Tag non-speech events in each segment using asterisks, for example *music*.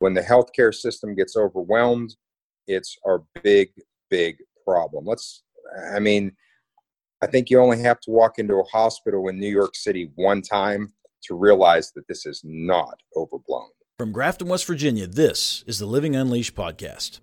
when the healthcare system gets overwhelmed, it's our big, big problem. Let's, I mean, I think you only have to walk into a hospital in New York City one time to realize that this is not overblown. From Grafton, West Virginia, this is the Living Unleashed podcast.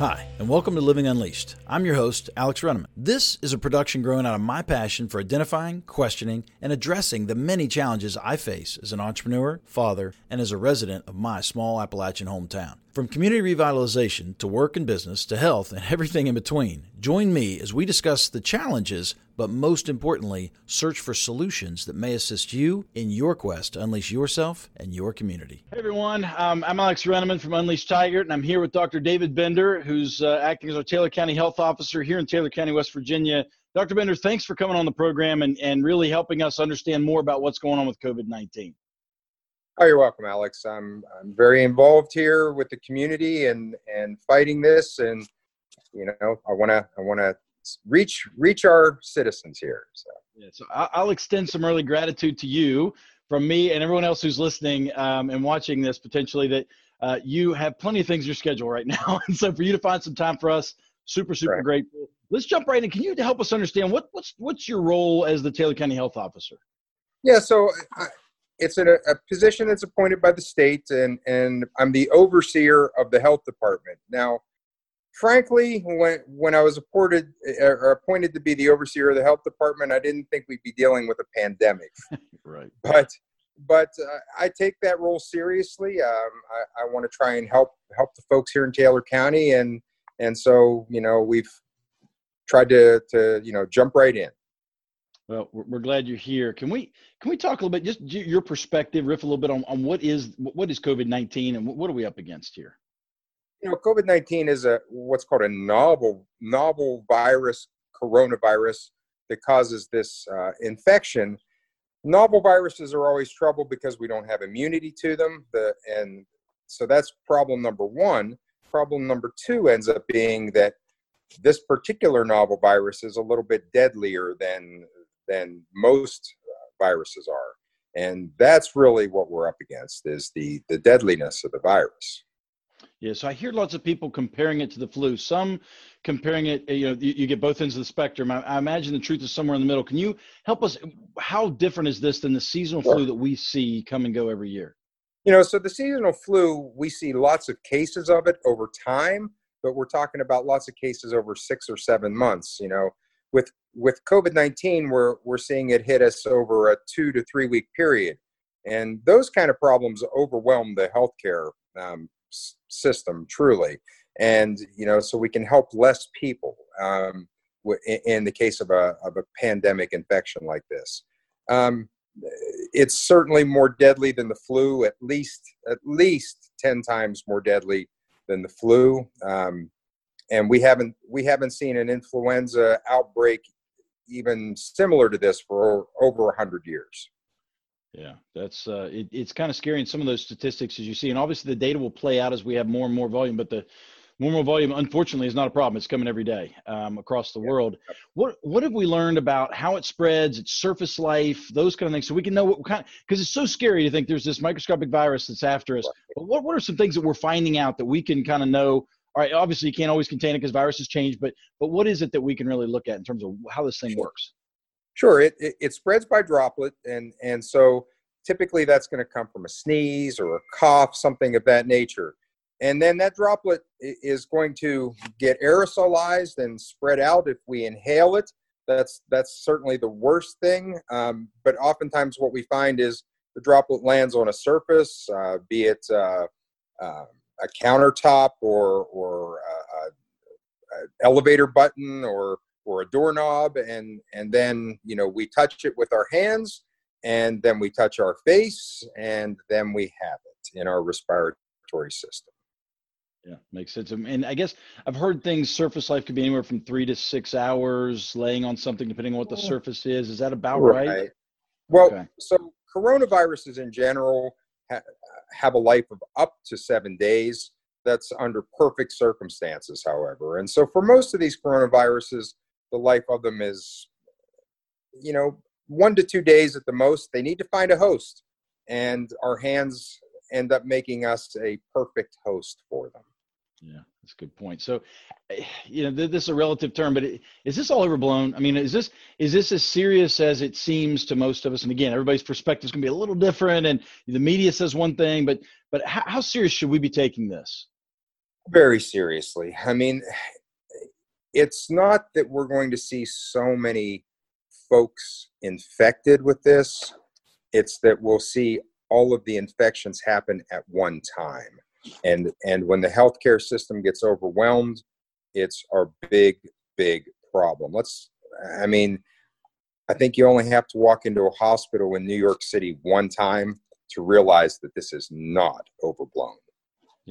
Hi, and welcome to Living Unleashed. I'm your host, Alex Runneman. This is a production growing out of my passion for identifying, questioning, and addressing the many challenges I face as an entrepreneur, father, and as a resident of my small Appalachian hometown. From community revitalization to work and business to health and *laughs* everything in between, join me as we discuss the challenges, but most importantly, search for solutions that may assist you in your quest to unleash yourself and your community. Hey everyone, um, I'm Alex Renneman from Unleashed Tygart, and I'm here with Dr. David Bender, who's uh, acting as our Taylor County Health Officer here in Taylor County, West Virginia. Dr. Bender, thanks for coming on the program and, and really helping us understand more about what's going on with COVID 19. Oh, you're welcome, Alex. I'm I'm very involved here with the community and and fighting this, and you know, I want to I want to reach reach our citizens here. So. Yeah, so I'll extend some early gratitude to you from me and everyone else who's listening um, and watching this potentially that uh, you have plenty of things in your schedule right *laughs* now, and so for you to find some time for us, super super right. grateful. Let's jump right in. Can you help us understand what what's what's your role as the Taylor County Health Officer? Yeah, so I, it's a, a, position that's appointed by the state, and and I'm the overseer of the health department. Now, frankly, when when I was appointed or appointed to be the overseer of the health department, I didn't think we'd be dealing with a pandemic. *laughs* right. But but uh, I take that role seriously. Um, I, I want to try and help help the folks here in Taylor County, and and so you know we've tried to to you know jump right in. Well, we're glad you're here. Can we can we talk a little bit, just your perspective, riff a little bit on, on what is what is COVID nineteen and what are we up against here? You know, COVID nineteen is a what's called a novel novel virus, coronavirus that causes this uh, infection. Novel viruses are always trouble because we don't have immunity to them. The and so that's problem number one. Problem number two ends up being that this particular novel virus is a little bit deadlier than than most uh, viruses are and that's really what we're up against is the the deadliness of the virus yeah so i hear lots of people comparing it to the flu. Some comparing it you know you, you get both ends of the spectrum. I, I, imagine the truth is somewhere in the middle. Can you help us how different is this than the seasonal sure. flu that we see come and go every year? You know so the seasonal flu we see lots of cases of it over time but we're talking about lots of cases over six or seven months you know. With with COVID nineteen, we're we're seeing it hit us over a two to three week period, and those kind of problems overwhelm the healthcare um, system truly. And you know, so we can help less people um, in the case of a of a pandemic infection like this. Um, it's certainly more deadly than the flu, at least at least ten times more deadly than the flu. Um, and we haven't we haven't seen an influenza outbreak even similar to this for over 100 years yeah that's uh, it, it's kind of scary in some of those statistics as you see and obviously the data will play out as we have more and more volume but the more and more volume unfortunately is not a problem. It's coming every day um, across the world. What what have we learned about how it spreads its surface life those kind of things so we can know what kind because it's so scary to think there's this microscopic virus that's after us. But what, what are some things that we're finding out that we can kind of know? All right, obviously you can't always contain it because viruses change, but but what is it that we can really look at in terms of how this thing works? Sure, it, it, it spreads by droplet, and and so typically that's going to come from a sneeze or a cough, something of that nature, and then that droplet is going to get aerosolized and spread out if we inhale it. That's that's certainly the worst thing, um, but oftentimes what we find is the droplet lands on a surface, uh, be it uh, uh, a countertop or or elevator button or or a doorknob and and then you know we touch it with our hands and then we touch our face and then we have it in our respiratory system yeah makes sense and i guess i've heard things surface life could be anywhere from three to six hours laying on something depending on what the oh. surface is is that about right, right? well okay. so coronaviruses in general ha- have a life of up to seven days. That's under perfect circumstances, however. And so for most of these coronaviruses, the life of them is, you know, one to two days at the most. They need to find a host, and our hands end up making us a perfect host for them. Yeah, that's a good point. So, eh, you know, this is a relative term, but is this all overblown? I mean, is this is this as serious as it seems to most of us? And again, everybody's perspective is going to be a little different, and the media says one thing, but but how, how serious should we be taking this? Very seriously. I mean, it's not that we're going to see so many folks infected with this. It's that we'll see all of the infections happen at one time. And and when the healthcare system gets overwhelmed it's our big big problem. Let's i mean i think you only have to walk into a hospital in new york city one time to realize that this is not overblown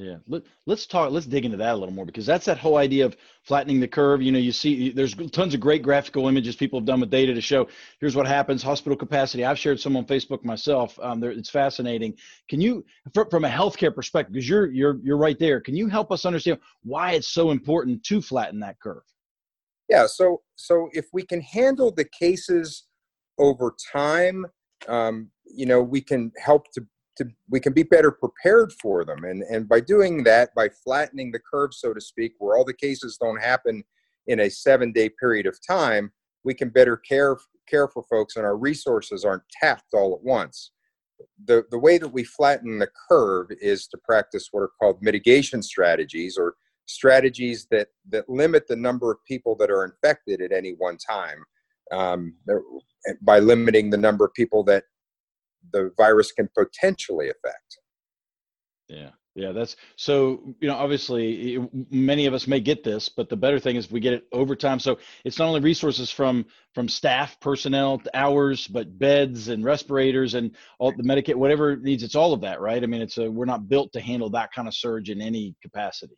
yeah, Let, let's talk. Let's dig into that a little more because that's that whole idea of flattening the curve. You know, you see, there's tons of great graphical images people have done with data to show here's what happens. Hospital capacity. I've shared some on Facebook myself. Um, it's fascinating. Can you, from a healthcare perspective, because you're you're you're right there. Can you help us understand why it's so important to flatten that curve? Yeah. So so if we can handle the cases over time, um, you know, we can help to to we can be better prepared for them. And and by doing that by flattening the curve so to speak where all the cases don't happen in a seven day period of time we can better care care for folks and our resources aren't tapped all at once. The the way that we flatten the curve is to practice what are called mitigation strategies or strategies that that limit the number of people that are infected at any one time. Um, by limiting the number of people that the virus can potentially affect. Yeah. Yeah, that's so, you know, obviously many of us may get this, but the better thing is we get it over time. So it's not only resources from from staff, personnel, hours, but beds and respirators and all the Medicaid, whatever it needs. It's all of that, right? I mean, it's a, we're not built to handle that kind of surge in any capacity.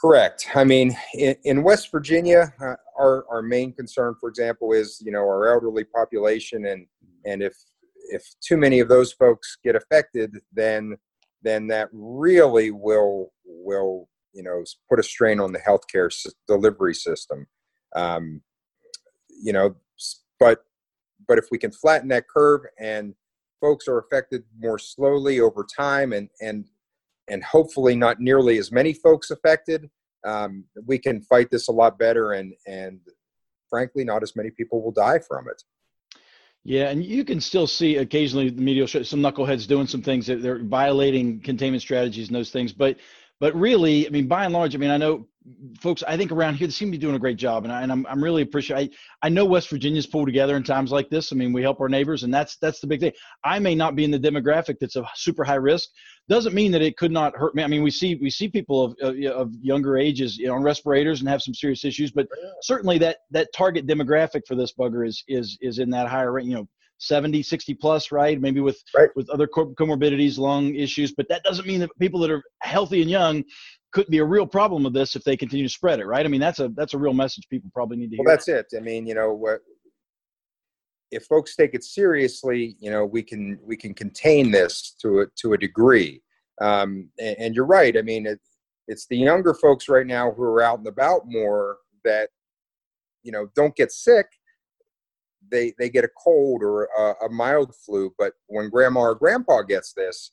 Correct. I mean, in, in West Virginia, uh, our our main concern, for example, is you know our elderly population, and and if if too many of those folks get affected, then then that really will will you know put a strain on the healthcare delivery system. Um, you know, but but if we can flatten that curve and folks are affected more slowly over time and and and hopefully not nearly as many folks affected um, we can fight this a lot better and and frankly not as many people will die from it yeah, and you can still see occasionally the media show some knuckleheads doing some things that they're violating containment strategies and those things. But but really, I mean, by and large, I mean, I know folks. I think around here they seem to be doing a great job, and, I, and I'm I'm really appreciate. I, I know West Virginia's pulled together in times like this. I mean, we help our neighbors, and that's that's the big thing. I may not be in the demographic that's a super high risk. Doesn't mean that it could not hurt me. I mean, we see we see people of of, of younger ages you know, on respirators and have some serious issues, but certainly that that target demographic for this bugger is is is in that higher rate. You know 70 60 plus right maybe with right. with other comorbidities lung issues but that doesn't mean that people that are healthy and young could be a real problem with this if they continue to spread it right? I mean that's a that's a real message people probably need to hear. well that's it. I mean you know what if folks take it seriously you know we can we can contain this to a to a degree. Um, and, and, you're right. I mean it, it's the younger folks right now who are out and about more that you know don't get sick. They they get a cold or a, a mild flu, but when grandma or grandpa gets this,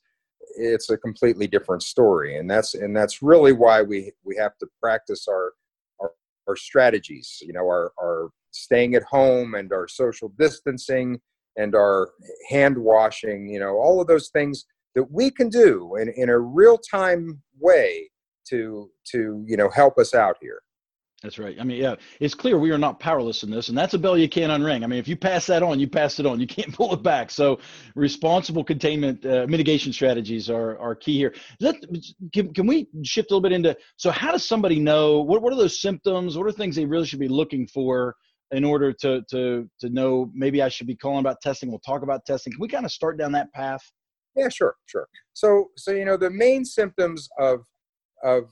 it's a completely different story, and that's and that's really why we we have to practice our our, our strategies. You know, our our staying at home and our social distancing and our hand washing. You know, all of those things that we can do in, in a real time way to to you know help us out here. That's right. I mean, yeah, it's clear we are not powerless in this, and that's a bell you can't unring. I mean, if you pass that on, you pass it on. You can't *laughs* pull it back. So, responsible containment uh, mitigation strategies are are key here. That, can can we shift a little bit into? So, how does somebody know what what are those symptoms? What are things they really should be looking for in order to to to know maybe I should be calling about testing? We'll talk about testing. Can we kind of start down that path? Yeah, sure, sure. So, so you know, the main symptoms of of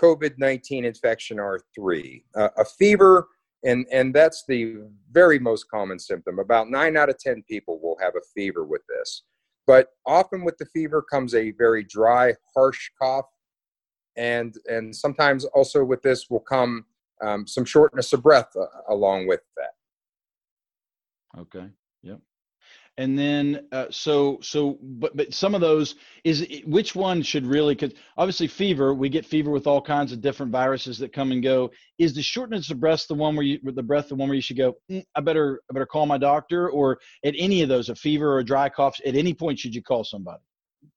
COVID 19 infection are three uh, a fever, and, and that's the very most common symptom. About nine out of 10 people will have a fever with this. But often with the fever comes a very dry, harsh cough. And, and sometimes also with this will come um, some shortness of breath uh, along with that. Okay. And then uh, so so but but some of those is which one should really because obviously fever we get fever with all kinds of different viruses that come and go. Is the shortness of breath the one where you the breath the one where you should go mm, i better i better call my doctor or at any of those a fever or a dry cough at any point should you call somebody?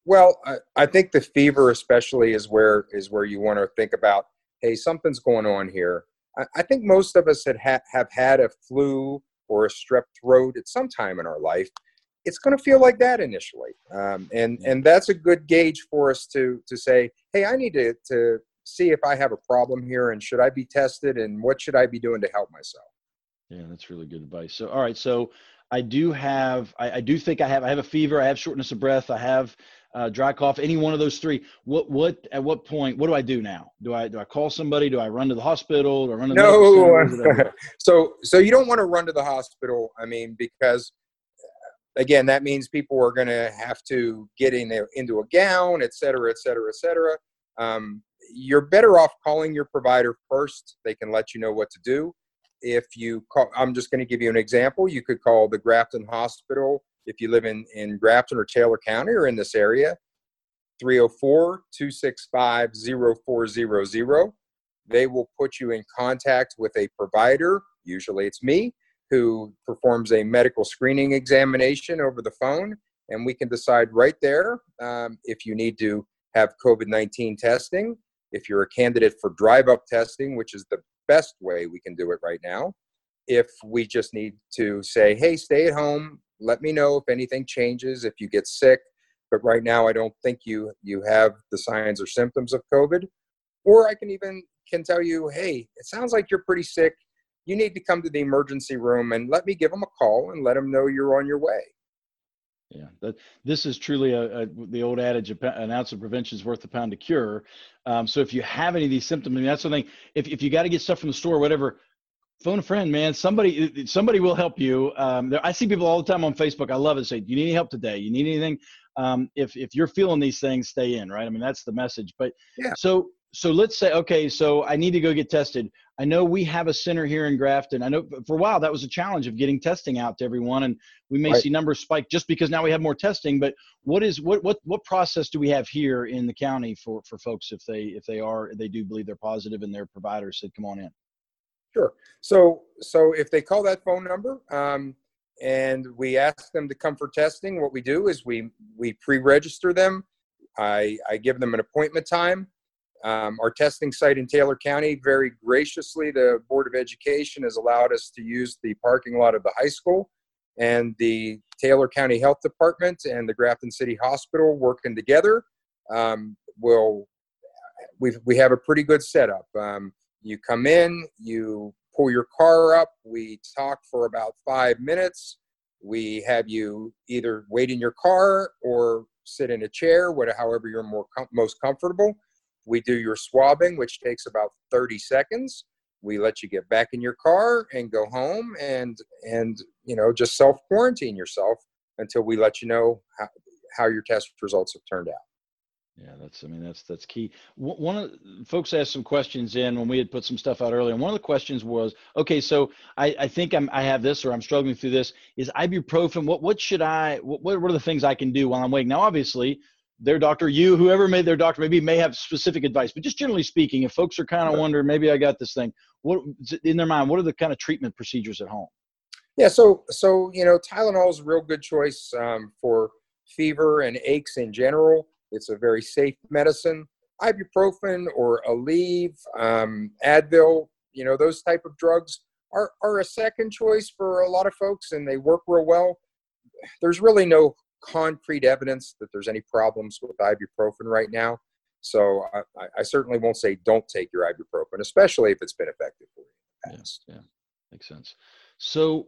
Well I, I think the fever especially is where is where you want to think about hey something's going on here. I, I think most of us had ha- have had a flu or a strep throat at some time in our life it's going to feel like that initially. Um, and and that's a good gauge for us to to say hey i need to to see if i have a problem here and should i be tested and what should i be doing to help myself? Yeah that's really good advice. So all right so i do have i, I do think i have i have a fever i have shortness of breath i have uh, dry cough any one of those three what what at what point what do i do now do i do i call somebody do i run to the hospital do i run to the no *laughs* so so you don't want to run to the hospital i mean because again, that means people are going to have to get in there, into a gown, et cetera, et cetera, et cetera. Um, you're better off calling your provider first. They can let you know what to do. If you call, I'm just going to give you an example. You could call the Grafton Hospital if you live in, in Grafton or Taylor County or in this area, 304 265 0400. They will put you in contact with a provider. Usually it's me who performs a medical screening examination over the phone, and we can decide right there um, if you need to have COVID 19 testing, if you're a candidate for drive up testing, which is the best way we can do it right now. If we just need to say, hey, stay at home, let me know if anything changes, if you get sick, but right now I don't think you you have the signs or symptoms of COVID. Or I can even can tell you, hey, it sounds like you're pretty sick you need to come to the emergency room and let me give them a call and let them know you're on your way. Yeah, that, this is truly a, a, the old adage: an ounce of prevention is worth a pound of cure. Um, so if you have any of these symptoms, I mean, that's something. If if you got to get stuff from the store, or whatever, phone a friend, man. Somebody somebody will help you. Um, there, I see people all the time on Facebook. I love it. Say, do you need any help today? You need anything? Um, if if you're feeling these things, stay in. Right. I mean, that's the message. But yeah. So so let's say okay so i need to go get tested i know we have a center here in grafton i know for a while that was a challenge of getting testing out to everyone and we may right. see numbers spike just because now we have more testing but what is what what what process do we have here in the county for for folks if they if they are they do believe they're positive and their provider said come on in sure so so if they call that phone number um, and we ask them to come for testing what we do is we we pre-register them i i give them an appointment time um, our testing site in Taylor County, very graciously, the Board of Education has allowed us to use the parking lot of the high school and the Taylor County Health Department and the Grafton City Hospital working together. Um, will we we have a pretty good setup. Um, you come in, you pull your car up, we talk for about five minutes. We have you either wait in your car or sit in a chair, whatever, however you're more com- most comfortable. We do your swabbing, which takes about 30 seconds. We let you get back in your car and go home and and you know just self quarantine yourself until we let you know how, how your test results have turned out. Yeah, that's I mean that's that's key. One of the, folks asked some questions in when we had put some stuff out earlier, and one of the questions was, okay, so I, I think I'm I have this or I'm struggling through this. Is ibuprofen? What what should I? What what are the things I can do while I'm waiting? Now, obviously, their doctor, you, whoever made their doctor, maybe may have specific advice. But just generally speaking, if folks are kind of wondering, maybe I got this thing, what in their mind, what are the kind of treatment procedures at home? Yeah, so so you know, Tylenol is a real good choice um, for fever and aches in general. It's a very safe medicine. Ibuprofen or Aleve, um, Advil, you know, those type of drugs are are a second choice for a lot of folks, and they work real well. There's really no concrete evidence that there's any problems with ibuprofen right now. So I, I certainly won't say don't take your ibuprofen, especially if it's been effective for you in the past. Yeah, yeah, makes sense. So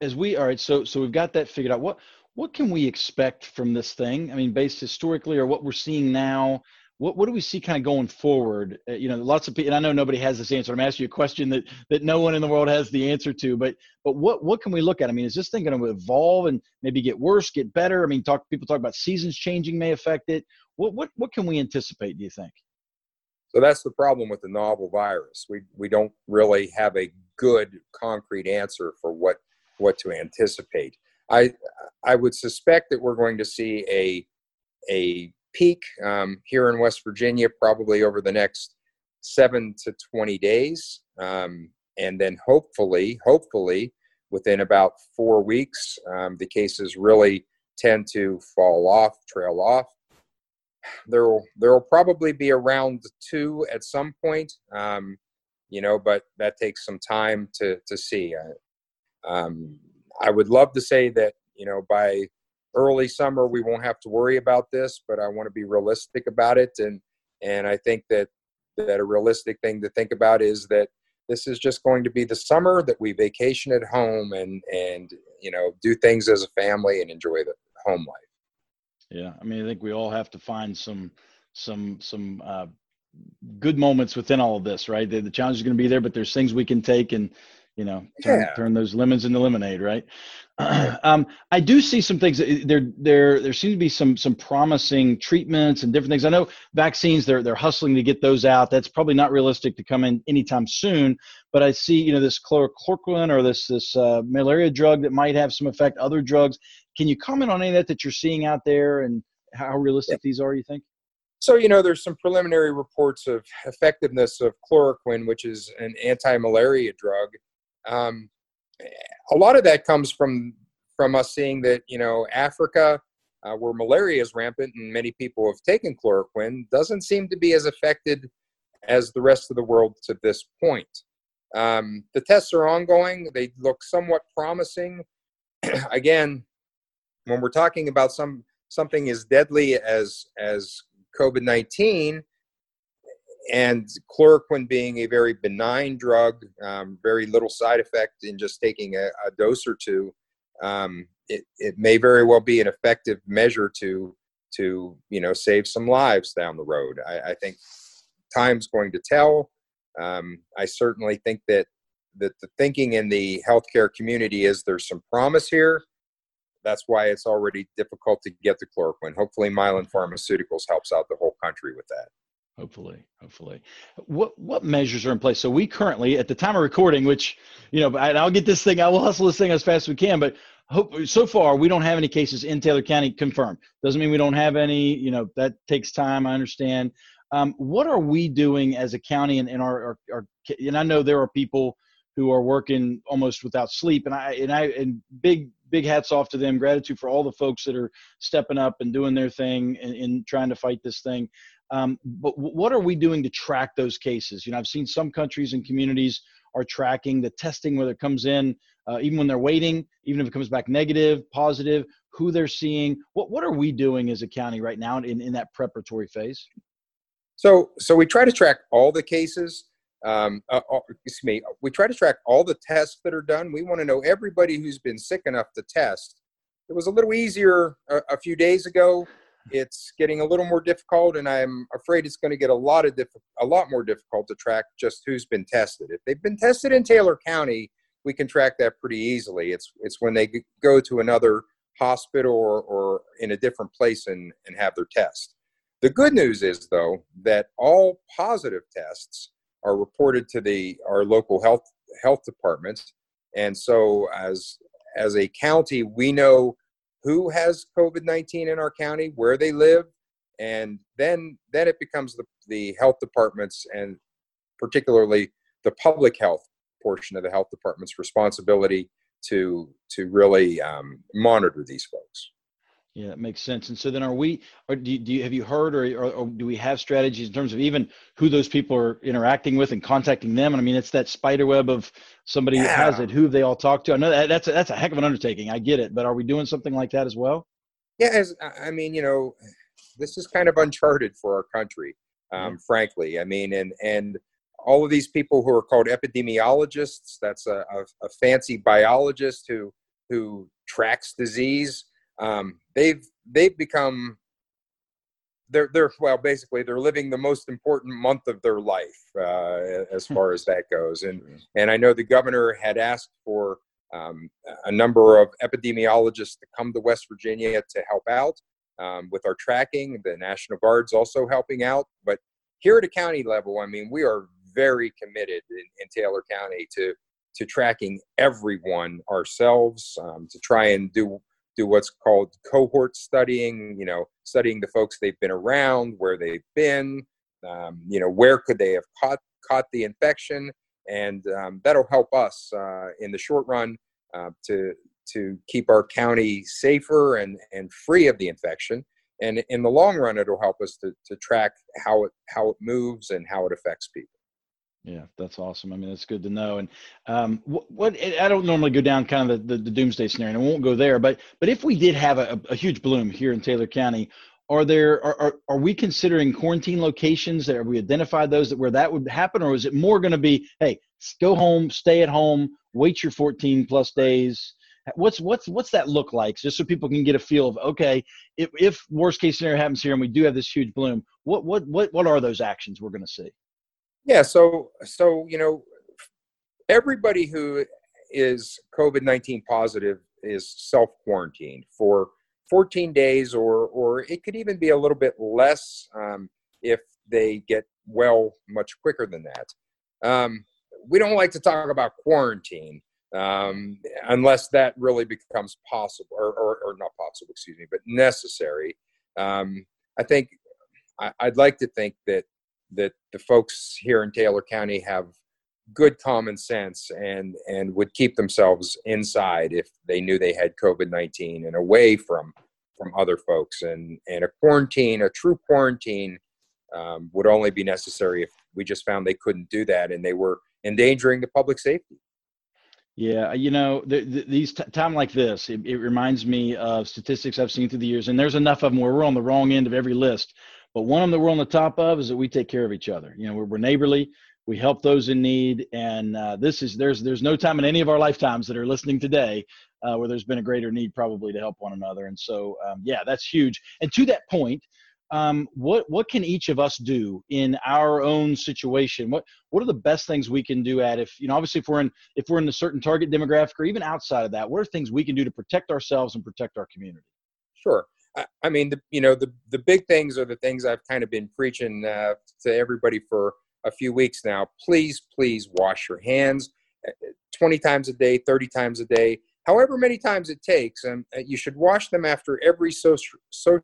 as we all right, so so we've got that figured out. What what can we expect from this thing? I mean, based historically or what we're seeing now, what, what do we see kind of going forward? Uh, you know, lots of people, and I know nobody has this answer. I'm asking you a question that that no one in the world has the answer to. But but what what can we look at? I mean, is this thing going to evolve and maybe get worse, get better? I mean, talk people talk about seasons changing may affect it. What what what can we anticipate? Do you think? So that's the problem with the novel virus. We we don't really have a good concrete answer for what what to anticipate. I I would suspect that we're going to see a a peak um, here in West Virginia probably over the next seven to 20 days. Um, and then hopefully, hopefully, within about four weeks, um, the cases really tend to fall off, trail off. There will there will probably be around two at some point, um, you know, but that takes some time to to see. Um, I would love to say that you know by early summer we won't have to worry about this, but I want to be realistic about it, and and I think that that a realistic thing to think about is that this is just going to be the summer that we vacation at home and and you know do things as a family and enjoy the home life. Yeah i mean i think we all have to find some some some uh, good moments within all of this right? The, the challenge is going to be there but there's things we can take and you know turn, yeah. turn those lemons into lemonade right *clears throat* um, I do see some things. There, there, there seems to be some some promising treatments and different things. I know vaccines. They're they're hustling to get those out. That's probably not realistic to come in anytime soon. But I see, you know, this chloroquine or this this uh, malaria drug that might have some effect. Other drugs. Can you comment on any of that that you're seeing out there and how realistic yeah. these are? You think? So you know, there's some preliminary reports of effectiveness of chloroquine, which is an anti-malaria drug. Um, a lot of that comes from from us seeing that you know Africa, uh, where malaria is rampant and many people have taken chloroquine, doesn't seem to be as affected as the rest of the world to this point. Um, the tests are ongoing; they look somewhat promising. *clears throat* Again, when we're talking about some something as deadly as as COVID nineteen, and chloroquine being a very benign drug, um, very little side effect in just taking a, a dose or two, um, it, it may very well be an effective measure to to you know save some lives down the road. I, I think time's going to tell. Um, I certainly think that that the thinking in the healthcare community is there's some promise here. That's why it's already difficult to get the chloroquine. Hopefully, Mylan Pharmaceuticals helps out the whole country with that. Hopefully, hopefully. What what measures are in place? So we currently, at the time of recording, which you know, I'll get this thing, I will hustle this thing as fast as we can. But hope, so far, we don't have any cases in Taylor County confirmed. Doesn't mean we don't have any. You know, that takes time. I understand. Um, what are we doing as a county and, and our, our, our and I know there are people who are working almost without sleep, and I and I and big big hats off to them. Gratitude for all the folks that are stepping up and doing their thing and, and trying to fight this thing. Um, but what are we doing to track those cases? You know, I've seen some countries and communities are tracking the testing, whether it comes in, uh, even when they're waiting, even if it comes back negative, positive, who they're seeing. What what are we doing as a county right now in, in that preparatory phase? So so we try to track all the cases. Um, uh, uh excuse me. We try to track all the tests that are done. We want to know everybody who's been sick enough to test. It was a little easier a, a few days ago it's getting a little more difficult, and I'm afraid it's going to get a lot of diff- a lot more difficult to track just who's been tested. If they've been tested in Taylor County, we can track that pretty easily. It's it's when they go to another hospital or, or in a different place and, and have their test. The good news is though that all positive tests are reported to the our local health health departments, and so as as a county, we know who has COVID 19 in our county, where they live, and then then it becomes the, the health departments and particularly the public health portion of the health department's responsibility to to really um, monitor these folks. Yeah, that makes sense. And so then, are we? Or do you, do you have you heard, or, or, or, do we have strategies in terms of even who those people are interacting with and contacting them? And I mean, it's that spider web of somebody yeah. has it. Who have they all talked to? I know that, that's a, that's a heck of an undertaking. I get it, but are we doing something like that as well? Yeah, as I mean, you know, this is kind of uncharted for our country, um, frankly. I mean, and and all of these people who are called epidemiologists. That's a, a, a fancy biologist who who tracks disease um, they've they've become they're they're well basically they're living the most important month of their life uh, as far as that goes. And and I know the governor had asked for um, a number of epidemiologists to come to West Virginia to help out um, with our tracking the National Guard's also helping out. But here at a county level I mean we are very committed in, in Taylor County to to tracking everyone ourselves um, to try and do do what's called cohort studying. You know, studying the folks they've been around, where they've been, um, you know, where could they have caught caught the infection, and um, that'll help us uh, in the short run uh, to to keep our county safer and and free of the infection. And in the long run, it'll help us to, to track how it how it moves and how it affects people. Yeah, that's awesome. I mean, that's good to know. And um, what, what, I don't normally go down kind of the, the, the, doomsday scenario, and I won't go there. But but if we did have a, a huge bloom here in Taylor County, are there are, are, are we considering quarantine locations? Have we identified those that where that would happen, or is it more going to be, hey, go home, stay at home, wait your 14 plus days? What's what's what's that look like? Just so people can get a feel of okay, if, if worst case scenario happens here and we do have this huge bloom, what what what what are those actions we're going to see? Yeah, so so you know, everybody who is COVID nineteen positive is self quarantined for 14 days, or or it could even be a little bit less um, if they get well much quicker than that. Um, we don't like to talk about quarantine um, unless that really becomes possible, or, or, or, not possible, excuse me, but necessary. Um, I think I, I'd like to think that that the folks here in Taylor County have good common sense and and would keep themselves inside if they knew they had COVID-19 and away from from other folks and and a quarantine a true quarantine um, would only be necessary if we just found they couldn't do that and they were endangering the public safety yeah, you know, the, the, these t- time like this, it, it, reminds me of statistics I've seen through the years, and there's enough of them where we're on the wrong end of every list. But one of them that we're on the top of is that we take care of each other. You know, we're, we're neighborly, we help those in need, and uh, this is there's there's no time in any of our lifetimes that are listening today uh, where there's been a greater need probably to help one another. And so, um, yeah, that's huge. And to that point, um, what what can each of us do in our own situation? What what are the best things we can do at if you know obviously if we're in if we're in a certain target demographic or even outside of that, what are things we can do to protect ourselves and protect our community? Sure. I mean, the, you know, the the big things are the things I've kind of been preaching uh, to everybody for a few weeks now. Please, please wash your hands uh, 20 times a day, 30 times a day, however many times it takes. And uh, you should wash them after every social social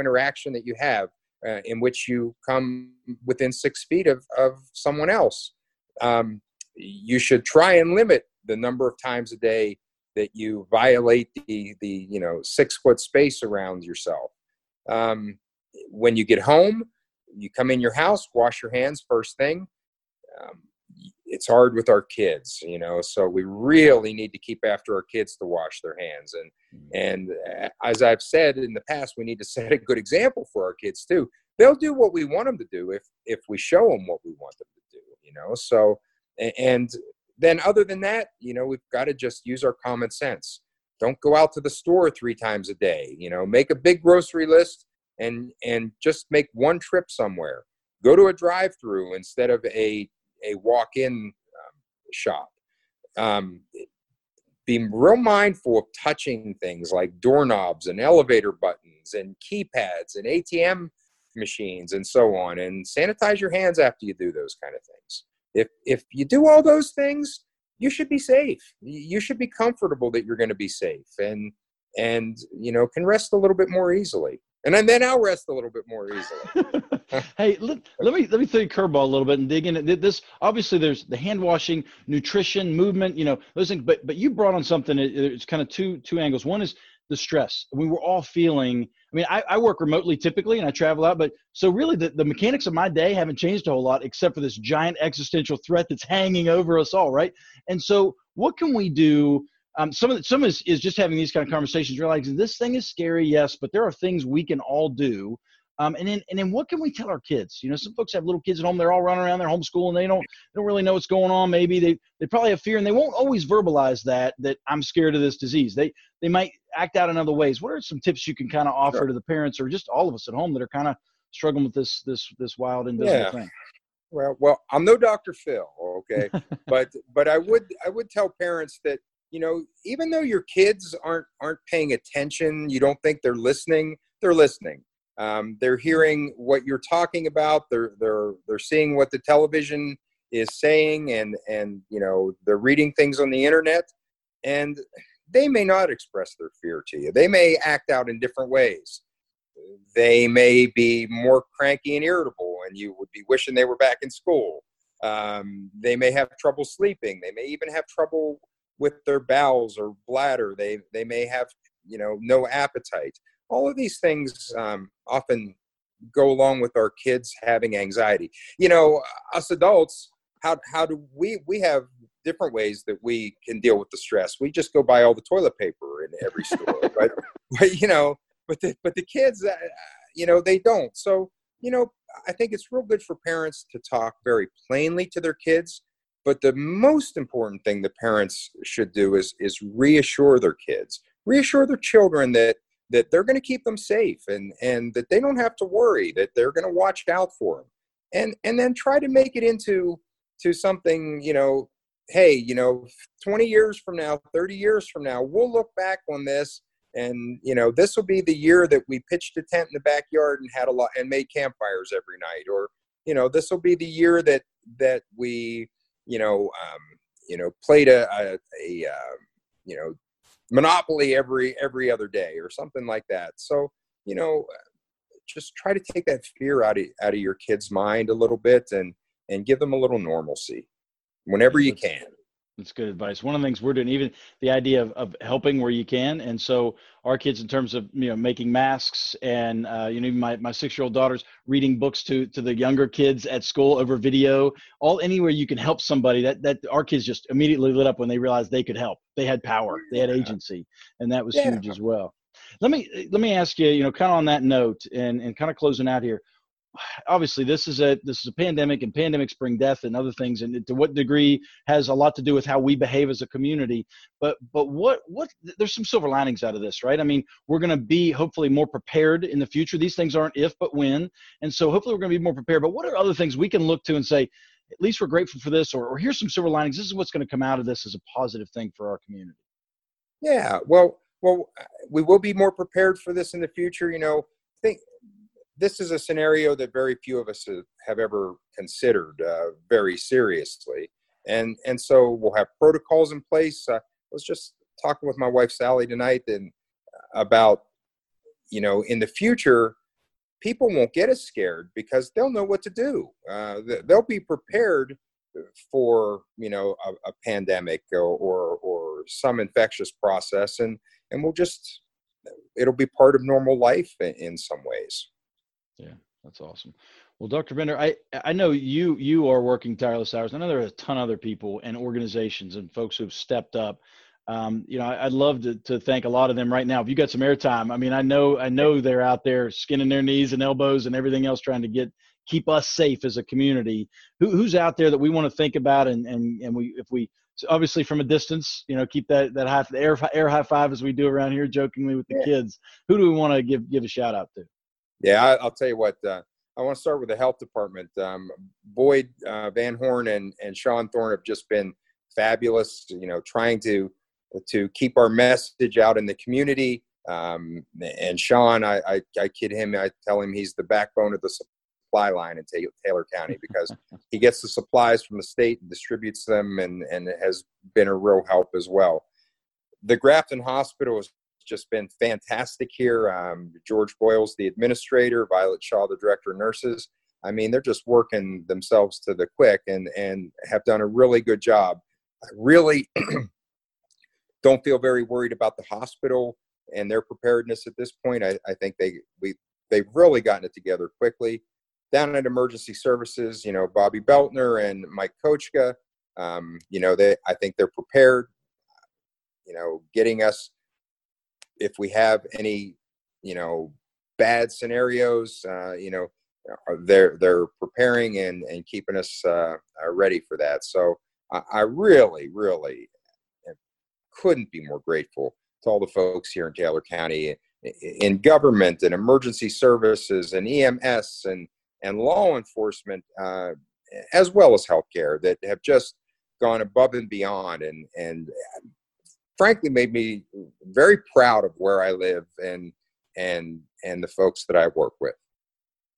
interaction that you have uh, in which you come within six feet of, of someone else. Um, you should try and limit the number of times a day that you violate the, the you know six foot space around yourself. Um, when you get home, you come in your house, wash your hands first thing. Um, it's hard with our kids, you know, so we really need to keep after our kids to wash their hands. And mm-hmm. and as I've said in the past, we need to *laughs* set a good example for our kids too. They'll do what we want them to do if if we show them what we want them to do, you know. So and then other than that, you know, we've got to just use our common sense. Don't go out to the store three times a day. You know, make a big grocery list and and just make one trip somewhere. Go to a drive-through instead of a a walk-in um, shop. Um, be real mindful of touching things like doorknobs and elevator buttons and keypads and ATM machines and so on, and sanitize your hands after you do those kind of things. If if you do all those things, you should be safe. You should be comfortable that you're going to be safe, and and you know can rest a little bit more easily and then I'll rest a little bit more easily. *laughs* hey, let, let me let me throw you curveball a little bit and dig in. This obviously there's the hand washing, nutrition, movement, you know those things. But but you brought on something. It's kind of two two angles. One is the stress. We were all feeling. I mean, I, I work remotely typically, and I travel out. But so really, the, the mechanics of my day haven't changed a whole lot, except for this giant existential threat that's *laughs* hanging over us all, right? And so, what can we do? um, some of the, some is, is just having these kind of conversations, realizing this thing is scary, yes, but there are things we can all do. Um, and then and then what can we tell our kids? You know, some folks have little kids at home; they're all running around, they're homeschool, and they don't they don't really know what's going on. Maybe they they probably have fear, and they won't always verbalize that that I'm scared of this disease. They they might act out in other ways. What are some tips you can kind of offer sure. to the parents or just all of us at home that are kind of struggling with this this this wild invisible yeah. thing? Well, well, I'm no Dr. Phil, okay, *laughs* but but I would I would tell parents that you know even though your kids aren't aren't paying attention you don't think they're listening they're listening um, they're hearing what you're talking about. They're they're they're seeing what the television is saying and and you know they're reading things on the internet. And they may not express their fear to you. They may act out in different ways. They may be more cranky and irritable and you would be wishing they were back in school. Um, they may have trouble sleeping. They may even have trouble with their bowels or bladder. They they may have you know no appetite all of these things um, often go along with our kids having anxiety you know us adults how how do we we have different ways that we can deal with the stress. We just go buy all the toilet paper in every store, *laughs* but but you know, but the but the kids, uh, you know, they don't. So you know, I think it's real good for parents to talk very plainly to their kids. But the most important thing the parents should do is is reassure their kids, reassure their children that that they're going to keep them safe and and that they don't have to worry that they're going to watch out for them and and then try to make it into to something, you know, hey, you know, 20 years from now, 30 years from now, we'll look back on this and you know this will be the year that we pitched a tent in the backyard and had a lot and made campfires every night. Or you know this will be the year that that we you know um, you know played a, a, a uh, you know monopoly every every other day or something like that so you know just try to take that fear out of out of your kid's mind a little bit and and give them a little normalcy whenever you can. That's good advice. One of the things we're doing, even the idea of, of helping where you can. And so our kids, in terms of, you know, making masks and, uh, you know, my, my six-year-old daughter's reading books to, to the younger kids at school over video, all anywhere you can help somebody that, that our kids just immediately lit up when they realized they could help. They had power, they had agency. And that was yeah. huge as well. Let me, let me ask you, you know, kind of on that note and, and kind of closing out here, obviously this is a this is a pandemic and pandemics bring death and other things and to what degree has a lot to do with how we behave as a community. But but what what there's some silver linings out of this right? I mean we're going to be hopefully more prepared in the future. These things aren't if but when. And so hopefully we're going to be more prepared. But what are other things we can look to and say at least we're grateful for this or, or here's some silver linings. This is what's going to come out of this as a positive thing for our community. Yeah. Well well we will be more prepared for this in the future. You know think this is a scenario that very few of us have ever considered uh, very seriously. And, and so we'll have protocols in place. Uh, I was just talking with my wife, Sally, tonight and uh, about, you know, in the future, people won't get as scared because they'll know what to do. Uh, they'll be prepared for, you know, a, a pandemic or, or, or some infectious process. And, and we'll just, it'll be part of normal life in, in some ways. Yeah, that's awesome. Well, Dr. Bender, I, I know you you are working tireless hours. I know there are a ton of other people and organizations and folks who've stepped up. Um, you know, I, would love to, to thank a lot of them right now. If you got some airtime, I mean, I know I know they're out there skinning their knees and elbows and everything else, trying to get keep us safe as a community. Who, who's out there that we want to think about and and and we if we so obviously from a distance, you know, keep that that high air air high five as we do around here, jokingly with the yeah. kids. Who do we want to give give a shout out to? Yeah, I, will tell you what. Uh, I want to start with the health department. Um, Boyd uh, Van Horn and and Sean Thorne have just been fabulous. You know, trying to to keep our message out in the community. Um, and Sean, I, I, I kid him. I tell him he's the backbone of the supply line in Taylor County because *laughs* he gets the supplies from the state and distributes them, and and has been a real help as well. The Grafton Hospital is just been fantastic here. Um, George Boyle's the administrator, Violet Shaw, the director of nurses. I mean, they're just working themselves to the quick and, and have done a really good job. I really *clears throat* don't feel very worried about the hospital and their preparedness at this point. I, I think they we they've really gotten it together quickly. Down at emergency services, you know, Bobby Beltner and Mike Kochka, um, you know, they I think they're prepared. You know, getting us if we have any, you know, bad scenarios, uh, you know, they're they're preparing and and keeping us uh, uh, ready for that. So I, I really, really couldn't be more grateful to all the folks here in Taylor County in government and emergency services and EMS and and law enforcement, uh, as well as healthcare, that have just gone above and beyond and and frankly made me very proud of where I live and and and the folks that I work with.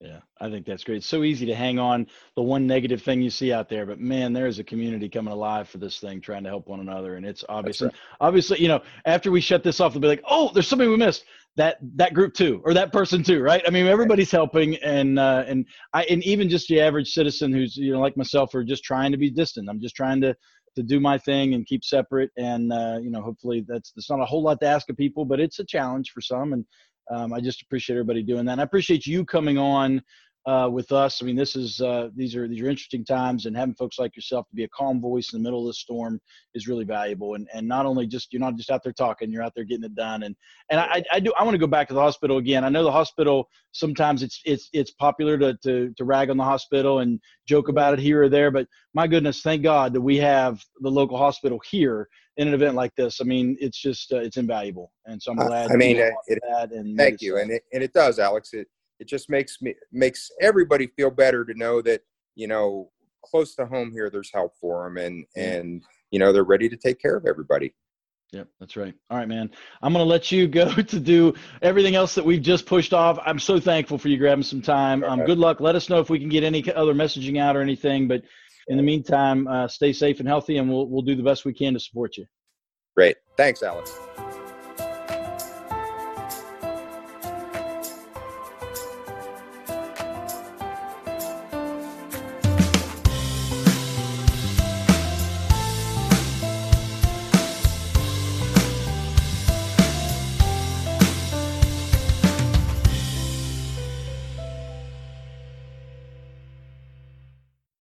Yeah, I think that's great. It's so easy to hang on the one negative thing you see out there, but man, there is a community coming alive for this thing, trying to help one another, and it's obviously, Right. Obviously, you know, after we shut this off, they'll be like, "Oh, there's somebody we missed." That that group too, or that person too, right? I mean, everybody's helping, and uh, and I and even just the average citizen who's you know like myself, are just trying to be distant. I'm just trying to to do my thing and keep separate, and uh, you know, hopefully that's that's not a whole lot to ask of people, but it's a challenge for some, and um, I just appreciate everybody doing that. And I appreciate you coming on uh, with us. I mean, this is uh, these are these are interesting times, and having folks like yourself to be a calm voice in the middle of the storm is really valuable. And and not only just you're not just out there talking, you're out there getting it done. And and I, I do I want to go back to the hospital again. I know the hospital sometimes it's it's it's popular to to to rag on the hospital and joke about it here or there, but my goodness, thank God that we have the local hospital here in an event like this. I mean, it's just uh, it's invaluable, and so I'm glad. I mean, it, and thank you, and it, and it does, Alex. It it just makes me makes everybody feel better to know that you know close to home here there's help for them and and you know they're ready to take care of everybody Yep, that's right. All right, man. I'm going to let you *laughs* go to do everything else that we've just pushed off. I'm so thankful for you grabbing some time. Um, good luck. Let us know if we can get any other messaging out or anything. But in the meantime, uh, stay safe and healthy, and we'll we'll do the best we can to support you. Great. Thanks, Alex.